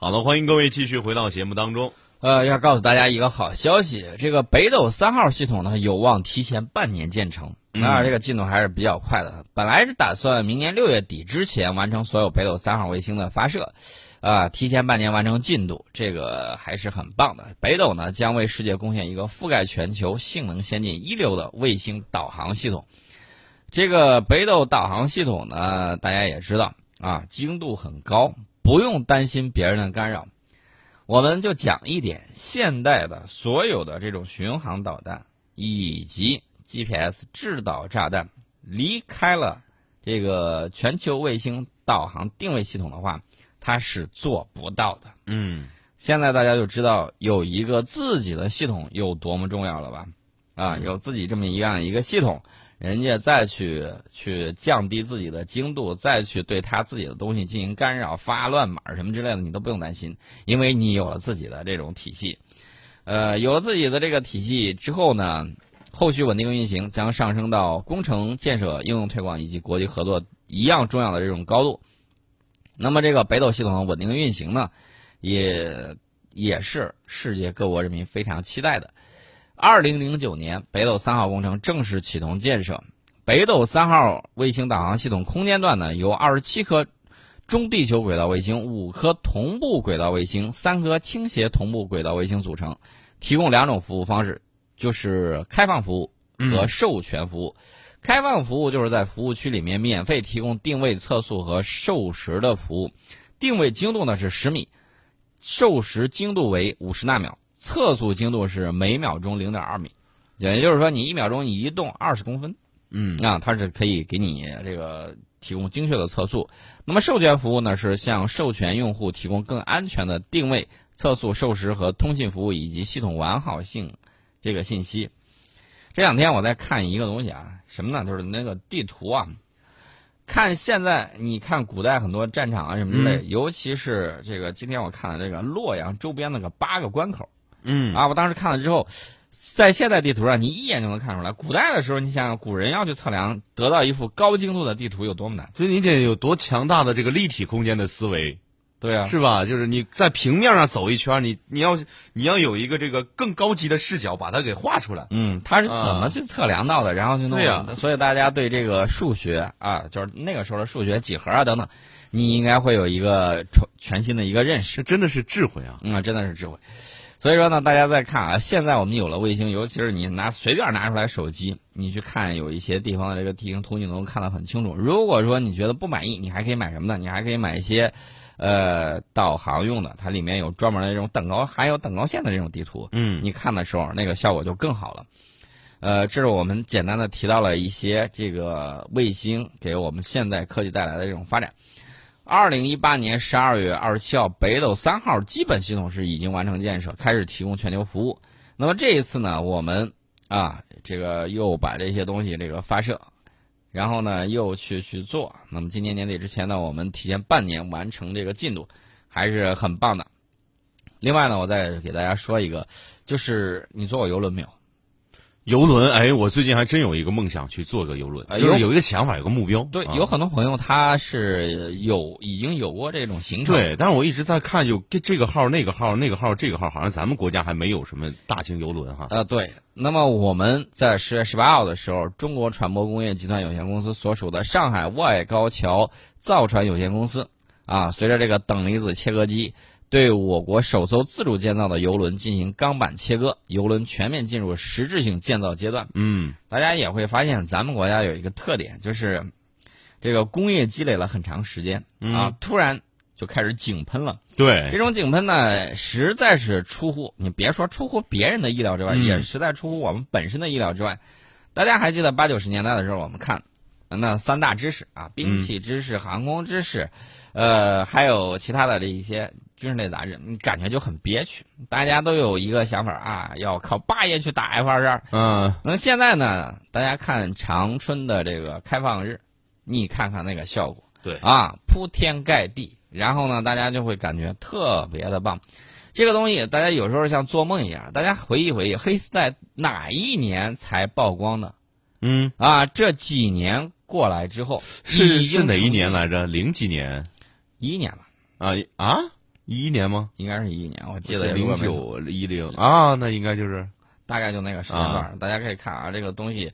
好的，欢迎各位继续回到节目当中。呃，要告诉大家一个好消息，这个北斗三号系统呢有望提前半年建成，当然这个进度还是比较快的。本来是打算明年六月底之前完成所有北斗三号卫星的发射，啊，提前半年完成进度，这个还是很棒的。北斗呢将为世界贡献一个覆盖全球、性能先进、一流的卫星导航系统。这个北斗导航系统呢，大家也知道啊，精度很高，不用担心别人的干扰。我们就讲一点，现代的所有的这种巡航导弹以及 GPS 制导炸弹，离开了这个全球卫星导航定位系统的话，它是做不到的。嗯，现在大家就知道有一个自己的系统有多么重要了吧？啊，有自己这么一样一个系统。人家再去去降低自己的精度，再去对他自己的东西进行干扰、发乱码什么之类的，你都不用担心，因为你有了自己的这种体系。呃，有了自己的这个体系之后呢，后续稳定运行将上升到工程建设、应用推广以及国际合作一样重要的这种高度。那么，这个北斗系统的稳定运行呢，也也是世界各国人民非常期待的。二零零九年，北斗三号工程正式启动建设。北斗三号卫星导航系统空间段呢，由二十七颗中地球轨道卫星、五颗同步轨道卫星、三颗倾斜同步轨道卫星组成，提供两种服务方式，就是开放服务和授权服务。开放服务就是在服务区里面免费提供定位测速和授时的服务，定位精度呢是十米，授时精度为五十纳秒。测速精度是每秒钟零点二米，也就是说你一秒钟你移动二十公分，嗯，啊，它是可以给你这个提供精确的测速。那么授权服务呢，是向授权用户提供更安全的定位、测速、授时和通信服务以及系统完好性这个信息。这两天我在看一个东西啊，什么呢？就是那个地图啊。看现在，你看古代很多战场啊什么之类，尤其是这个今天我看了这个洛阳周边那个八个关口。嗯啊，我当时看了之后，在现代地图上，你一眼就能看出来。古代的时候，你想想，古人要去测量，得到一幅高精度的地图有多么难。所以你得有多强大的这个立体空间的思维，对啊，是吧？就是你在平面上走一圈，你你要你要有一个这个更高级的视角，把它给画出来。嗯，他是怎么去测量到的？然后就弄。对呀。所以大家对这个数学啊，就是那个时候的数学、几何啊等等，你应该会有一个全全新的一个认识。这真的是智慧啊！嗯，真的是智慧。所以说呢，大家再看啊，现在我们有了卫星，尤其是你拿随便拿出来手机，你去看有一些地方的这个地形图，你能看得很清楚。如果说你觉得不满意，你还可以买什么呢？你还可以买一些，呃，导航用的，它里面有专门的这种等高，还有等高线的这种地图。嗯，你看的时候，那个效果就更好了。呃，这是我们简单的提到了一些这个卫星给我们现代科技带来的这种发展。二零一八年十二月二十七号，北斗三号基本系统是已经完成建设，开始提供全球服务。那么这一次呢，我们啊，这个又把这些东西这个发射，然后呢又去去做。那么今年年底之前呢，我们提前半年完成这个进度，还是很棒的。另外呢，我再给大家说一个，就是你坐过游轮没有？游轮，哎，我最近还真有一个梦想去做个游轮，就是有一个想法，有个目标。对，有很多朋友他是有已经有过这种行程。对，但是我一直在看，有这这个号、那个号、那个号、这个号，好像咱们国家还没有什么大型游轮哈。呃，对。那么我们在十月十八号的时候，中国船舶工业集团有限公司所属的上海外高桥造船有限公司啊，随着这个等离子切割机。对我国首艘自主建造的游轮进行钢板切割，游轮全面进入实质性建造阶段。嗯，大家也会发现，咱们国家有一个特点，就是这个工业积累了很长时间啊，突然就开始井喷了。对，这种井喷呢，实在是出乎你别说出乎别人的意料之外，也实在出乎我们本身的意料之外。大家还记得八九十年代的时候，我们看那三大知识啊，兵器知识、航空知识，呃，还有其他的这一些。军事类杂志，你感觉就很憋屈。大家都有一个想法啊，要靠霸业去打 F 二十二。嗯，那现在呢？大家看长春的这个开放日，你看看那个效果，对啊，铺天盖地。然后呢，大家就会感觉特别的棒。这个东西，大家有时候像做梦一样。大家回忆回忆，黑丝带哪一年才曝光的？嗯，啊，这几年过来之后，是是哪一年来着？零几年？一一年了。啊啊！一一年吗？应该是一一年，我记得零九一零。啊，那应该就是。大概就那个时间段。儿，大家可以看啊，这个东西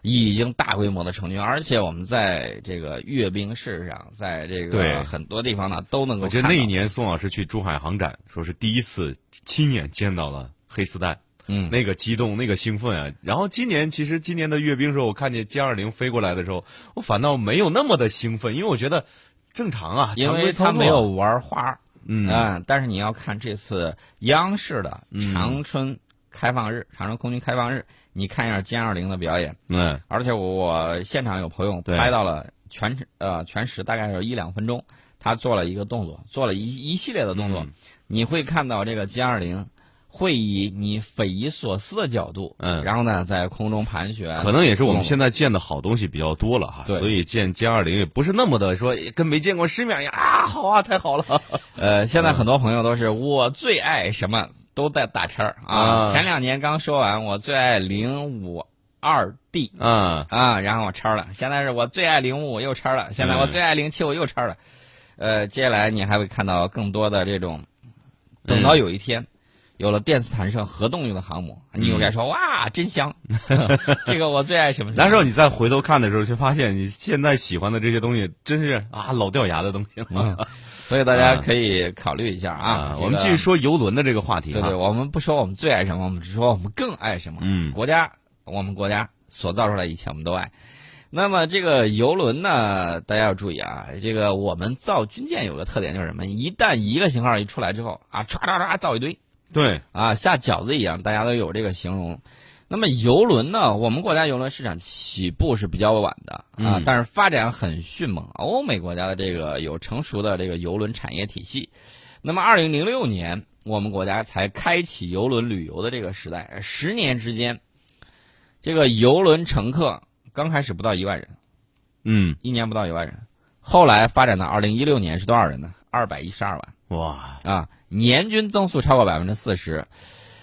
已经大规模的成军，而且我们在这个阅兵式上，在这对。个很多地方呢都能够我。觉得那一年宋老师去珠海航展，说是第一次亲眼见到了黑丝带，嗯，那个激动，那个兴奋啊！然后今年其实今年的阅兵时候，我看见歼二零飞过来的时候，我反倒没有那么的兴奋，因为我觉得正常啊，因为他没有玩花儿，嗯。啊，但是你要看这次央视的嗯。长春开放日，长春空军开放日，你看一下歼二零的表演，嗯而且我我现场有朋友拍到了全呃全时大概有一两分钟，他做了一个动作，做了一一系列的动作，嗯。你会看到这个歼二零会以你匪夷所思的角度，嗯然后呢在空中盘旋，可能也是我们现在见的好东西比较多了哈，对所以见歼二零也不是那么的说跟没见过世面一样啊，好啊，太好了，呃，现在很多朋友都是我最爱什么都在打叉儿啊。啊前两年刚说完我最爱零五二 D 嗯啊，然后我叉了。现在是我最爱零五我又叉了，现在我嗯最爱零七我又叉了。呃，接下来你还会看到更多的这种，等到有一天。有了电磁弹射核动力的航母，你应该说、哇，真香！这个我最爱什么？那时候你再回头看的时候，却发现你现在喜欢的这些东西，真是啊老掉牙的东西了。所以大家可以考虑一下啊。我们继续说游轮的这个话题对对，我们不说我们最爱什么，我们只说我们更爱什么。嗯国家，我们国家所造出来一切，我们都爱。那么这个游轮呢，大家要注意啊，这个我们造军舰有个特点就是什么？一旦一个型号一出来之后啊，唰唰唰造一堆对，啊，下饺子一样，大家都有这个形容。那么游轮呢，我们国家游轮市场起步是比较晚的啊，嗯但是发展很迅猛。欧美国家的这个有成熟的这个游轮产业体系。那么，二零零六年，我们国家才开启游轮旅游的这个时代，十年之间，这个游轮乘客刚开始不到一万人，嗯一年不到一万人，后来发展到二零一六年是多少人呢？二百一十二万哇，啊，年均增速超过百分之四十。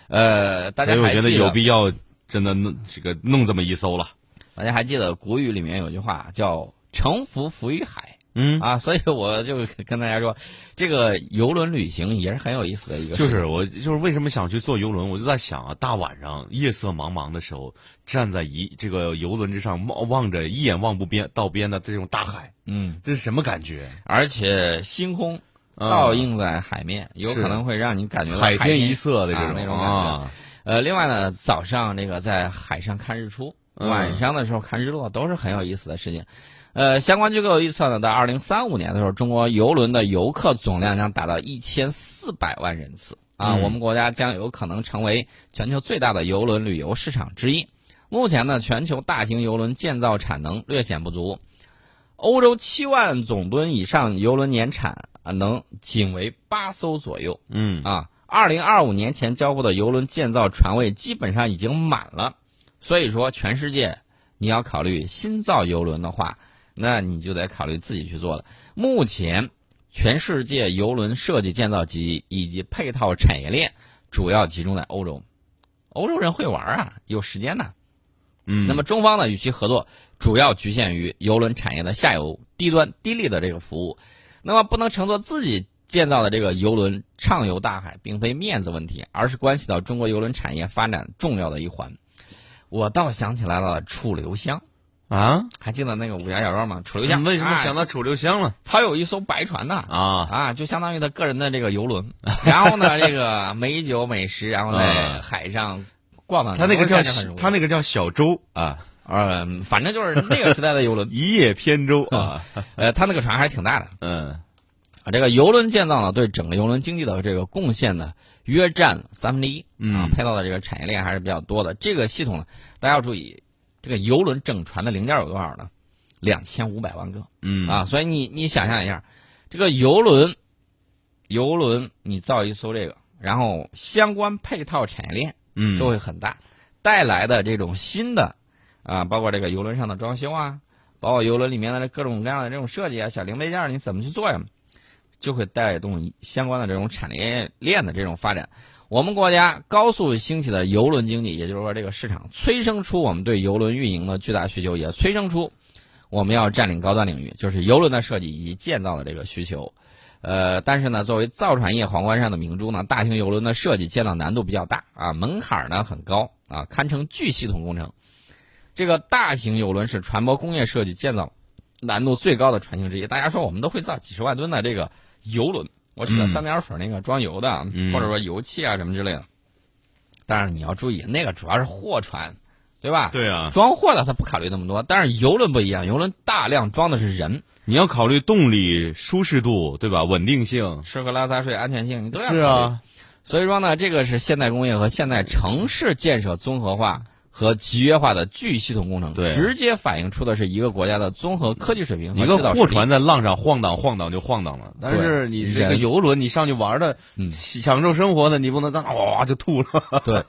呃，大所以我觉得有必要真的弄这个弄这么一艘了。大家还记得古语里面有句话叫“乘浮浮于海”嗯，啊，所以我就跟大家说，这个游轮旅行也是很有意思的一个。就是我就是为什么想去坐游轮，我就在想啊，大晚上夜色茫茫的时候，站在一这个游轮之上，望望着一眼望不边到边的这种大海，嗯，这是什么感觉？而且星空嗯倒映在海面，有可能会让你感觉到海天天一色的这种啊那种感觉。啊，呃，另外呢，早上这个在海上看日出，嗯晚上的时候看日落，都是很有意思的事情。呃，相关机构预测呢，在二零三五年的时候，中国游轮的游客总量将达到一千四百万人次。啊，嗯。我们国家将有可能成为全球最大的游轮旅游市场之一。目前呢，全球大型游轮建造产能略显不足，欧洲七万总吨以上游轮年产啊，能仅为八艘左右。嗯。啊，二零二五年前交付的游轮建造船位基本上已经满了，所以说全世界你要考虑新造游轮的话，那你就得考虑自己去做了。目前，全世界游轮设计建造及以及配套产业链主要集中在欧洲，欧洲人会玩啊，有时间呢。嗯，那么中方呢，与其合作主要局限于游轮产业的下游低端低利的这个服务，那么不能乘坐自己建造的这个游轮畅游大海，并非面子问题，而是关系到中国游轮产业发展重要的一环。我倒想起来了，楚留香，啊，还记得那个武侠小说吗？楚留香。为什么哎想到楚留香了？他有一艘白船呐。啊？啊，就相当于他个人的这个游轮，然后呢，这个美酒美食，然后在啊海上逛荡。他那个叫他那个叫小舟啊，呃，反正就是那个时代的游轮，一叶扁舟啊，呃，他那个船还是挺大的。嗯。啊。这个游轮建造呢，对整个游轮经济的这个贡献呢，约占三分之一。啊嗯，配套的这个产业链还是比较多的。这个系统呢，大家要注意，这个游轮整船的零件有多少呢？两千五百万个嗯啊！所以你你想象一下，这个游轮，游轮你造一艘这个，然后相关配套产业链嗯就会很大，带来的这种新的啊，包括这个游轮上的装修啊，包括游轮里面的各种各样的这种设计啊，小零配件你怎么去做呀，就会带动相关的这种产业链的这种发展。我们国家高速兴起的邮轮经济，也就是说这个市场催生出我们对邮轮运营的巨大需求，也催生出我们要占领高端领域，就是邮轮的设计以及建造的这个需求。呃，但是呢，作为造船业皇冠上的明珠呢，大型游轮的设计建造难度比较大啊，门槛呢很高啊，堪称巨系统工程。这个大型游轮是船舶工业设计建造难度最高的船型之一。大家说我们都会造几十万吨的这个游轮，我指的三点水那个装油的，嗯或者说油气啊什么之类的。但是你要注意，那个主要是货船，对吧？对啊，装货的他不考虑那么多，但是游轮不一样，游轮大量装的是人，你要考虑动力、舒适度，对吧？稳定性。吃喝拉撒睡、安全性，你都要考是。啊，所以说呢，这个是现代工业和现代城市建设综合化和集约化的巨系统工程，对直接反映出的是一个国家的综合科技水平一个。货船在浪上晃荡晃荡就晃荡了，但是你这个游轮，你上去玩的、嗯享受生活的，你不能当哇就吐了。对，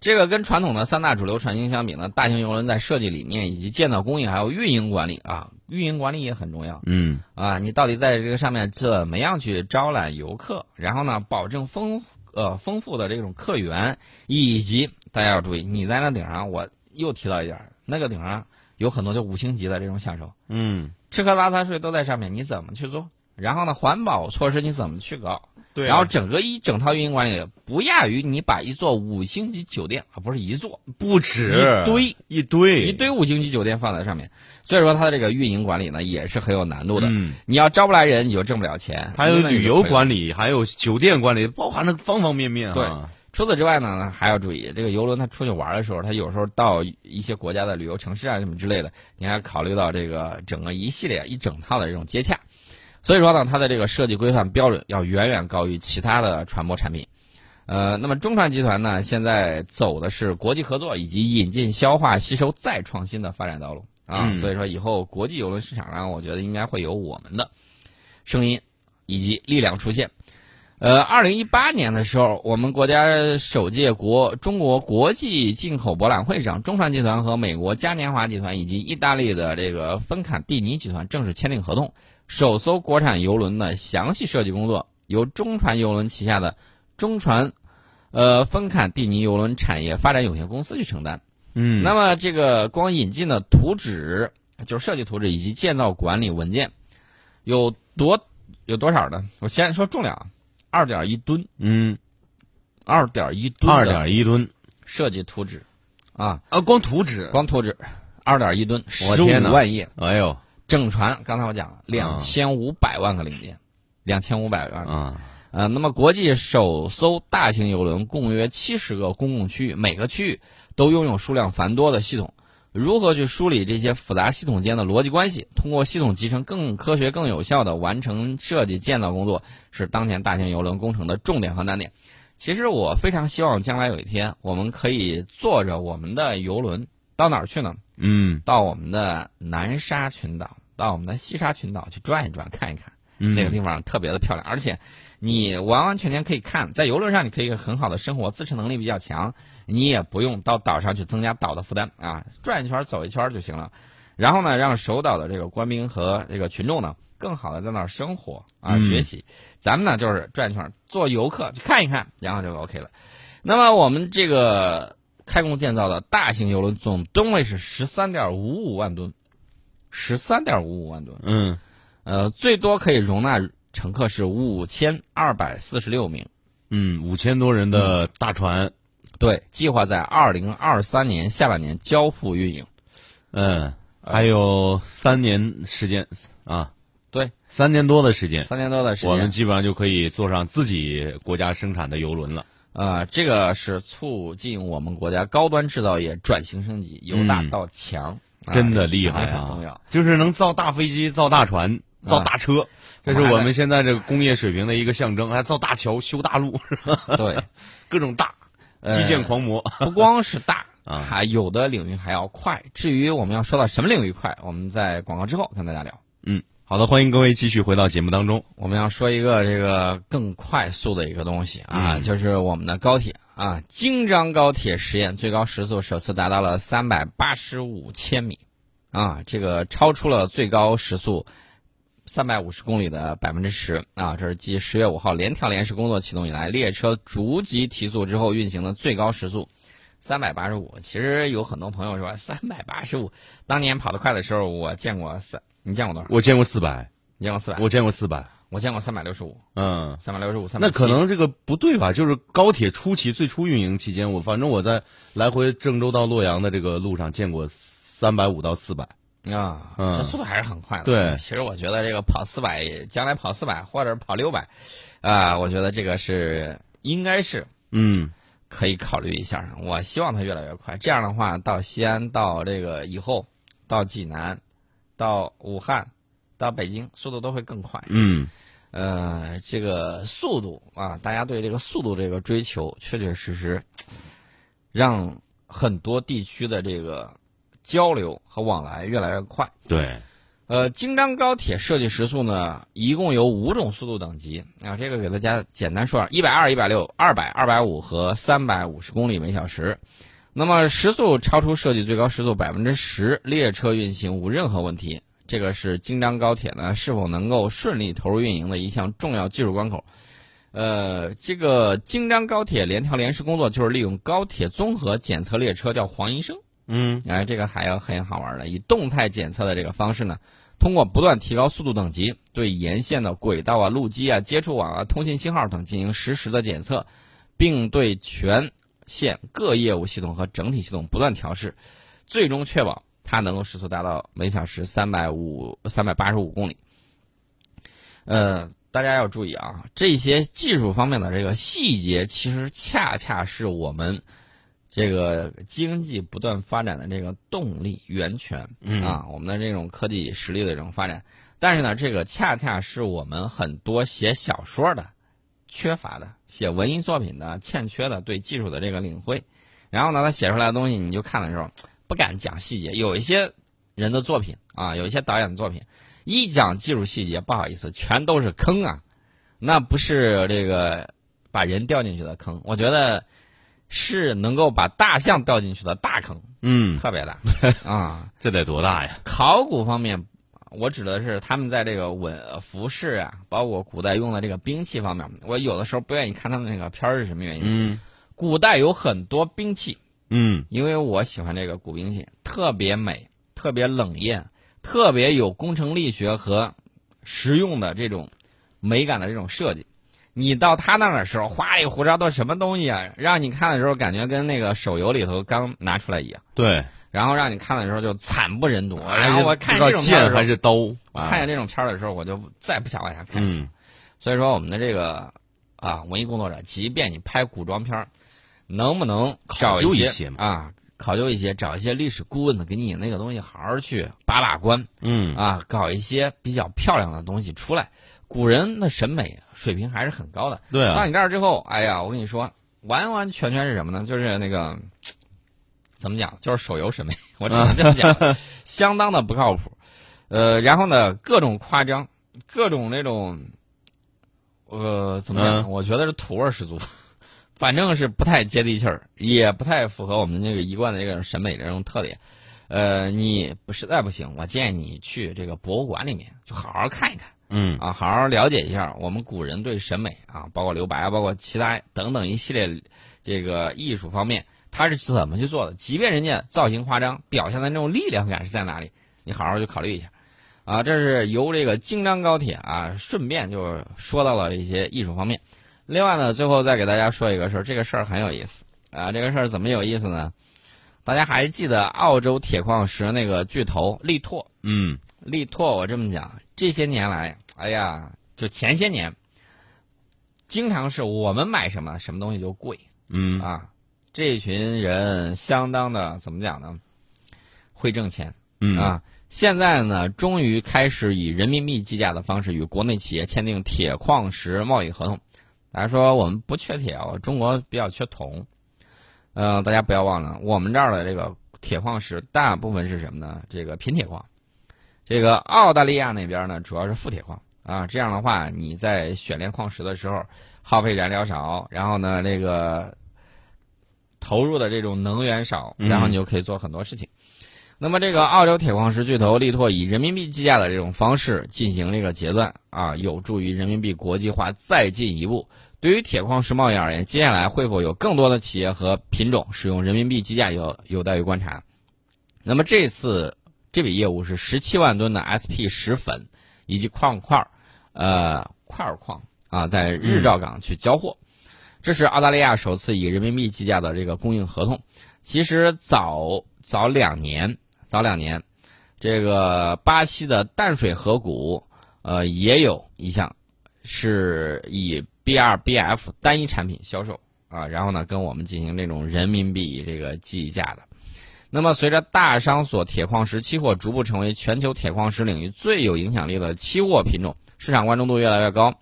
这个跟传统的三大主流船型相比呢，大型游轮在设计理念以及建造工艺还有运营管理啊，运营管理也很重要嗯啊。你到底在这个上面怎么样去招揽游客，然后呢，保证丰呃丰富的这种客源，以及大家要注意，你在那顶上，我又提到一点，那个顶上有很多就五星级的这种享受，嗯，吃喝拉撒睡都在上面，你怎么去做？然后呢，环保措施你怎么去搞？对啊然后整个一整套运营管理不亚于你把一座五星级酒店啊，不是一座，不止一堆一堆一堆五星级酒店放在上面，所以说它的这个运营管理呢也是很有难度的。嗯，你要招不来人，你就挣不了钱。还有旅游管理。还有酒店管理，包含了方方面面对啊。除此之外呢，还要注意这个游轮它出去玩的时候，它有时候到一些国家的旅游城市啊什么之类的，你还要考虑到这个整个一系列一整套的这种接洽。所以说呢，它的这个设计规范标准要远远高于其他的船舶产品。呃，那么中船集团呢，现在走的是国际合作以及引进、消化、吸收再创新的发展道路啊。嗯所以说，以后国际游轮市场上，我觉得应该会有我们的声音以及力量出现。呃，二零一八年的时候，我们国家首届国中国国际进口博览会上，中船集团和美国嘉年华集团以及意大利的这个芬坎蒂尼集团正式签订合同，首艘国产游轮的详细设计工作由中船游轮旗下的中船，呃芬坎蒂尼邮轮产业发展有限公司去承担。嗯，那么这个光引进的图纸，就是设计图纸以及建造管理文件，有多有多少呢？我先说重量啊，二点一吨，嗯，二点一吨，二点一吨。设计图纸，啊，啊，光图纸，光图纸，二点一吨，十五万页，哎呦。整船，刚才我讲了，两千五百万个零件，两千五百万个。啊，呃，那么国际首艘大型游轮共约七十个公共区域，每个区域都拥有数量繁多的系统。如何去梳理这些复杂系统间的逻辑关系，通过系统集成更科学、更有效的完成设计建造工作，是当前大型邮轮工程的重点和难点。其实我非常希望将来有一天，我们可以坐着我们的邮轮到哪儿去呢？嗯到我们的南沙群岛，到我们的西沙群岛去转一转，看一看。嗯，那个地方特别的漂亮，而且你完完全全可以看，在游轮上你可以很好的生活，自持能力比较强，你也不用到岛上去增加岛的负担啊，转一圈走一圈就行了。然后呢，让守岛的这个官兵和这个群众呢，更好的在那儿生活啊、嗯学习。咱们呢就是转一圈，做游客去看一看，然后就 OK 了。那么我们这个开工建造的大型游轮总吨位是十三点五五万吨，十三点五五万吨。嗯呃，最多可以容纳乘客是五千二百四十六名。嗯，五千多人的大船，对，计划在二零二三年下半年交付运营。嗯，还有三年时间啊，对，三年多的时间，三年多的时间，我们基本上就可以坐上自己国家生产的游轮了。呃，这个是促进我们国家高端制造业转型升级，由大嗯到强，啊真的厉害啊要！！就是能造大飞机、造大船、造大车，这是我们现在这个工业水平的一个象征。还造大桥、修大路，是吧？对，各种大，呃基建狂魔。不光是大 啊还有的领域还要快。至于我们要说到什么领域快，我们在广告之后跟大家聊。嗯，好的，欢迎各位继续回到节目当中。我们要说一个这个更快速的一个东西啊，嗯就是我们的高铁啊，京张高铁实验最高时速首次达到了三百八十五千米，啊，这个超出了最高时速三百五十公里的百分之十啊，这是继十月五号联调联试工作启动以来，列车逐级提速之后运行的最高时速。三百八十五，其实有很多朋友说三百八十五，当年跑得快的时候，我见过三，你见过多少？我见过四百，你见过四百？我见过四百。我见过三百六十五，嗯，三百六十五，三那可能这个不对吧？就是高铁初期最初运营期间，我反正我在来回郑州到洛阳的这个路上见过三百五到四百。啊，嗯这速度还是很快的。对其实我觉得这个跑四百，将来跑四百或者跑六百，啊，我觉得这个是应该是嗯可以考虑一下。我希望它越来越快，这样的话，到西安，到这个以后，到济南，到武汉，到北京，速度都会更快。嗯呃，这个速度啊，大家对这个速度这个追求，确确实实让很多地区的这个交流和往来越来越快。对，呃，京张高铁设计时速呢，一共有五种速度等级啊，这个给大家简单说一百二、一百六、二百、二百五和三百五十公里每小时。那么时速超出设计最高时速百分之十，列车运行无任何问题。这个是京张高铁呢是否能够顺利投入运营的一项重要技术关口。呃，这个京张高铁联调联试工作就是利用高铁综合检测列车，叫黄医生。嗯哎，这个还有很好玩的，以动态检测的这个方式呢，通过不断提高速度等级，对沿线的轨道啊、路基啊、接触网啊、通信信号等进行实时的检测，并对全线各业务系统和整体系统不断调试，最终确保它能够时速达到每小时三百五、三百八十五公里。呃，大家要注意啊，这些技术方面的这个细节，其实恰恰是我们这个经济不断发展的这个动力源泉嗯啊，我们的这种科技实力的这种发展。但是呢，这个恰恰是我们很多写小说的缺乏的，写文艺作品的欠缺的对技术的这个领会。然后呢，他写出来的东西，你就看的时候不敢讲细节。有一些人的作品啊，有一些导演的作品，一讲技术细节，不好意思，全都是坑啊，那不是这个把人掉进去的坑。我觉得是能够把大象掉进去的大坑，嗯，特别大 啊。这得多大呀？考古方面，我指的是他们在这个文服饰啊，包括古代用的这个兵器方面，我有的时候不愿意看他们那个片儿是什么原因？嗯古代有很多兵器，嗯因为我喜欢这个古兵器，特别美，特别冷艳，特别有工程力学和实用的这种美感的这种设计。你到他那儿的时候，花里胡哨都什么东西啊？让你看的时候感觉跟那个手游里头刚拿出来一样，对，然后让你看的时候就惨不忍睹。哎然后我看这种片儿还是刀，看见这种片儿的时候，我就再不想往下看。嗯所以说，我们的这个啊，文艺工作者，即便你拍古装片儿，能不能找考究一些啊，考究一些，找一些历史顾问的，给你那个东西好好去把把关嗯啊，搞一些比较漂亮的东西出来。古人的审美水平还是很高的。对啊，到你这儿之后，哎呀，我跟你说，完完全全是什么呢？就是那个 怎么讲？就是手游审美，我只能这么讲，相当的不靠谱。呃，然后呢，各种夸张，各种那种，呃，怎么讲？嗯我觉得是土味十足，反正是不太接地气儿，也不太符合我们这个一贯的这个审美的这种特点。呃，你不实在不行，我建议你去这个博物馆里面，就好好看一看。嗯啊，好好了解一下我们古人对审美啊，包括留白啊，包括其他等等一系列这个艺术方面，他是怎么去做的？即便人家造型夸张，表现的那种力量感是在哪里？你好好去考虑一下。啊，这是由这个京张高铁啊，顺便就说到了一些艺术方面。另外呢，最后再给大家说一个事儿，这个事儿很有意思啊。这个事儿怎么有意思呢？大家还记得澳洲铁矿石那个巨头力拓？嗯力拓，我这么讲，这些年来，哎呀，就前些年，经常是我们买什么什么东西就贵嗯啊。这群人相当的怎么讲呢？会挣钱嗯啊。现在呢，终于开始以人民币计价的方式与国内企业签订铁矿石贸易合同。大家说我们不缺铁哦，中国比较缺铜。呃，大家不要忘了，我们这儿的这个铁矿石大部分是什么呢？这个贫铁矿。这个澳大利亚那边呢，主要是富铁矿啊。这样的话，你在选炼矿石的时候，耗费燃料少，然后呢，这个投入的这种能源少，嗯然后你就可以做很多事情。那么，这个澳洲铁矿石巨头力拓以人民币计价的这种方式进行这个结算啊，有助于人民币国际化再进一步。对于铁矿石贸易而言，接下来会否有更多的企业和品种使用人民币计价有有待于观察。那么这次这笔业务是十七万吨的 SP 石粉以及矿块儿，呃，块儿矿啊，在日照港去交货。这是澳大利亚首次以人民币计价的这个供应合同。其实早早两年，早两年，这个巴西的淡水河谷，呃，也有一项是以 BRBF 单一产品销售啊，然后呢，跟我们进行这种人民币这个计价的。那么，随着大商所铁矿石期货逐步成为全球铁矿石领域最有影响力的期货品种，市场关注度越来越高。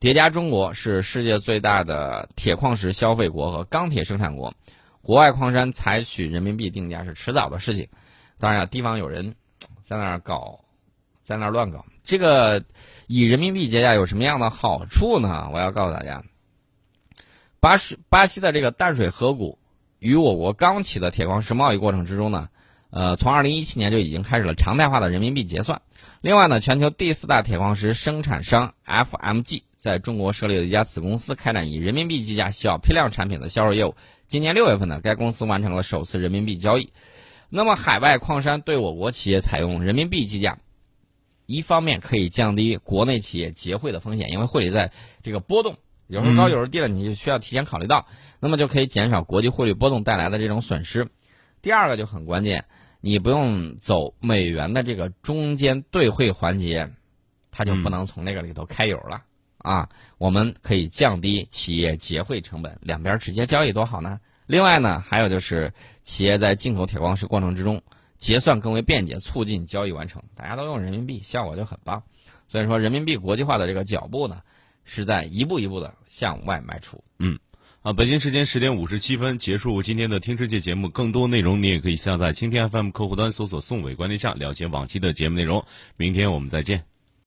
叠加中国是世界最大的铁矿石消费国和钢铁生产国，国外矿山采取人民币定价是迟早的事情。当然了，地方有人在那儿搞，在那儿乱搞。这个以人民币结价有什么样的好处呢？我要告诉大家，巴西巴西的这个淡水河谷与我国刚起的铁矿石贸易过程之中呢，呃，从二零一七年就已经开始了常态化的人民币结算。另外呢，全球第四大铁矿石生产商 FMG。在中国设立了一家子公司，开展以人民币计价小批量产品的销售业务。今年六月份呢，该公司完成了首次人民币交易。那么，海外矿山对我国企业采用人民币计价，一方面可以降低国内企业结汇的风险，因为汇率在这个波动，有时候高有时候低了，你就需要提前考虑到，那么就可以减少国际汇率波动带来的这种损失。第二个就很关键，你不用走美元的这个中间兑汇环节，它就不能从那个里头开油了。啊，我们可以降低企业结汇成本，两边直接交易多好呢。另外呢，还有就是企业在进口铁矿石过程之中结算更为便捷，促进交易完成。大家都用人民币，效果就很棒。所以说，人民币国际化的这个脚步呢，是在一步一步的向外迈出。嗯，啊，北京时间十点五十七分结束今天的听世界节目，更多内容你也可以下载蜻蜓 FM 客户端搜索“宋伟观天下”了解往期的节目内容。明天我们再见。